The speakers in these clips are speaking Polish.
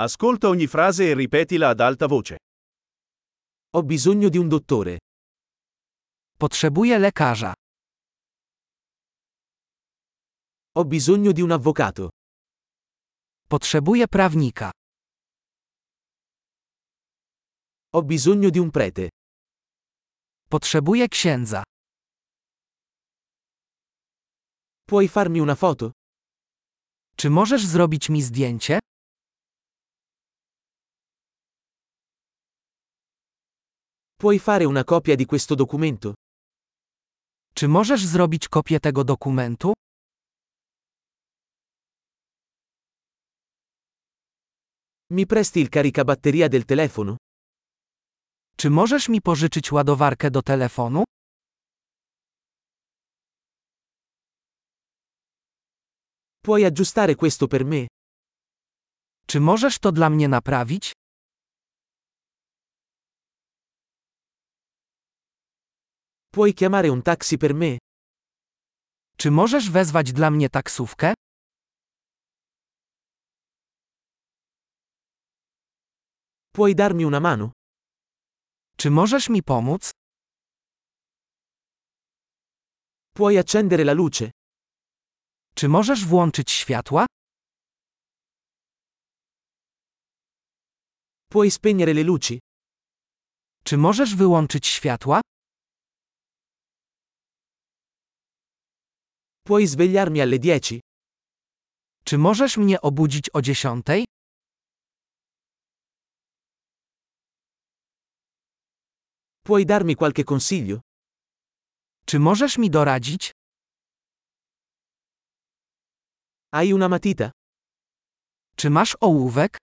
Ascolta ogni frase e ripetila ad alta voce. Ho bisogno di un dottore. Potrzebuję lekarza. Ho bisogno di un avvocato. Potrzebuję prawnika. Ho bisogno di un prete. Potrzebuję księdza. Puoi farmi una foto? Czy możesz zrobić mi zdjęcie? Puoi fare una copia di questo documento? Czy możesz zrobić kopię tego dokumentu? Mi presti il caricabatteria del telefono? Czy możesz mi pożyczyć ładowarkę do telefonu? Puoi aggiustare questo per me? Czy możesz to dla mnie naprawić? Puoi chiamare un taxi per me? Czy możesz wezwać dla mnie taksówkę? Puoi darmi una mano? Czy możesz mi pomóc? Puoi accendere la luce? Czy możesz włączyć światła? Puoi spegnere le luci? Czy możesz wyłączyć światła? Puoi svegliarmi alle 10? Czy możesz mnie obudzić o dziesiątej? Puoi darmi qualche consiglio? Czy możesz mi doradzić? Hai una matita? Czy masz ołówek?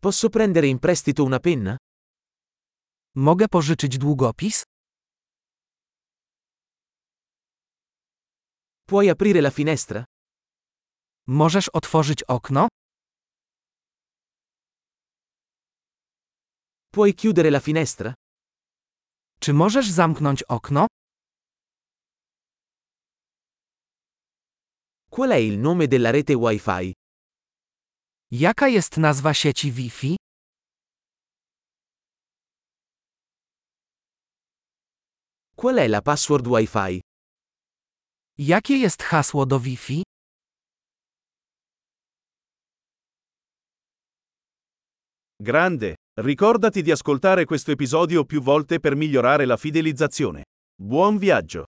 Posso prendere in prestito una penna? Mogę pożyczyć długopis? Puoi aprire la finestra? Możesz otworzyć okno? Puoi chiudere la finestra? Czy możesz zamknąć okno? Qual è il nome della rete Wi-Fi? Jaka jest nazwa sieci Wi-Fi? Qual è la password Wi-Fi? Jakie jest hasło do Wi-Fi? Grande! Ricordati di ascoltare questo episodio più volte per migliorare la fidelizzazione. Buon viaggio!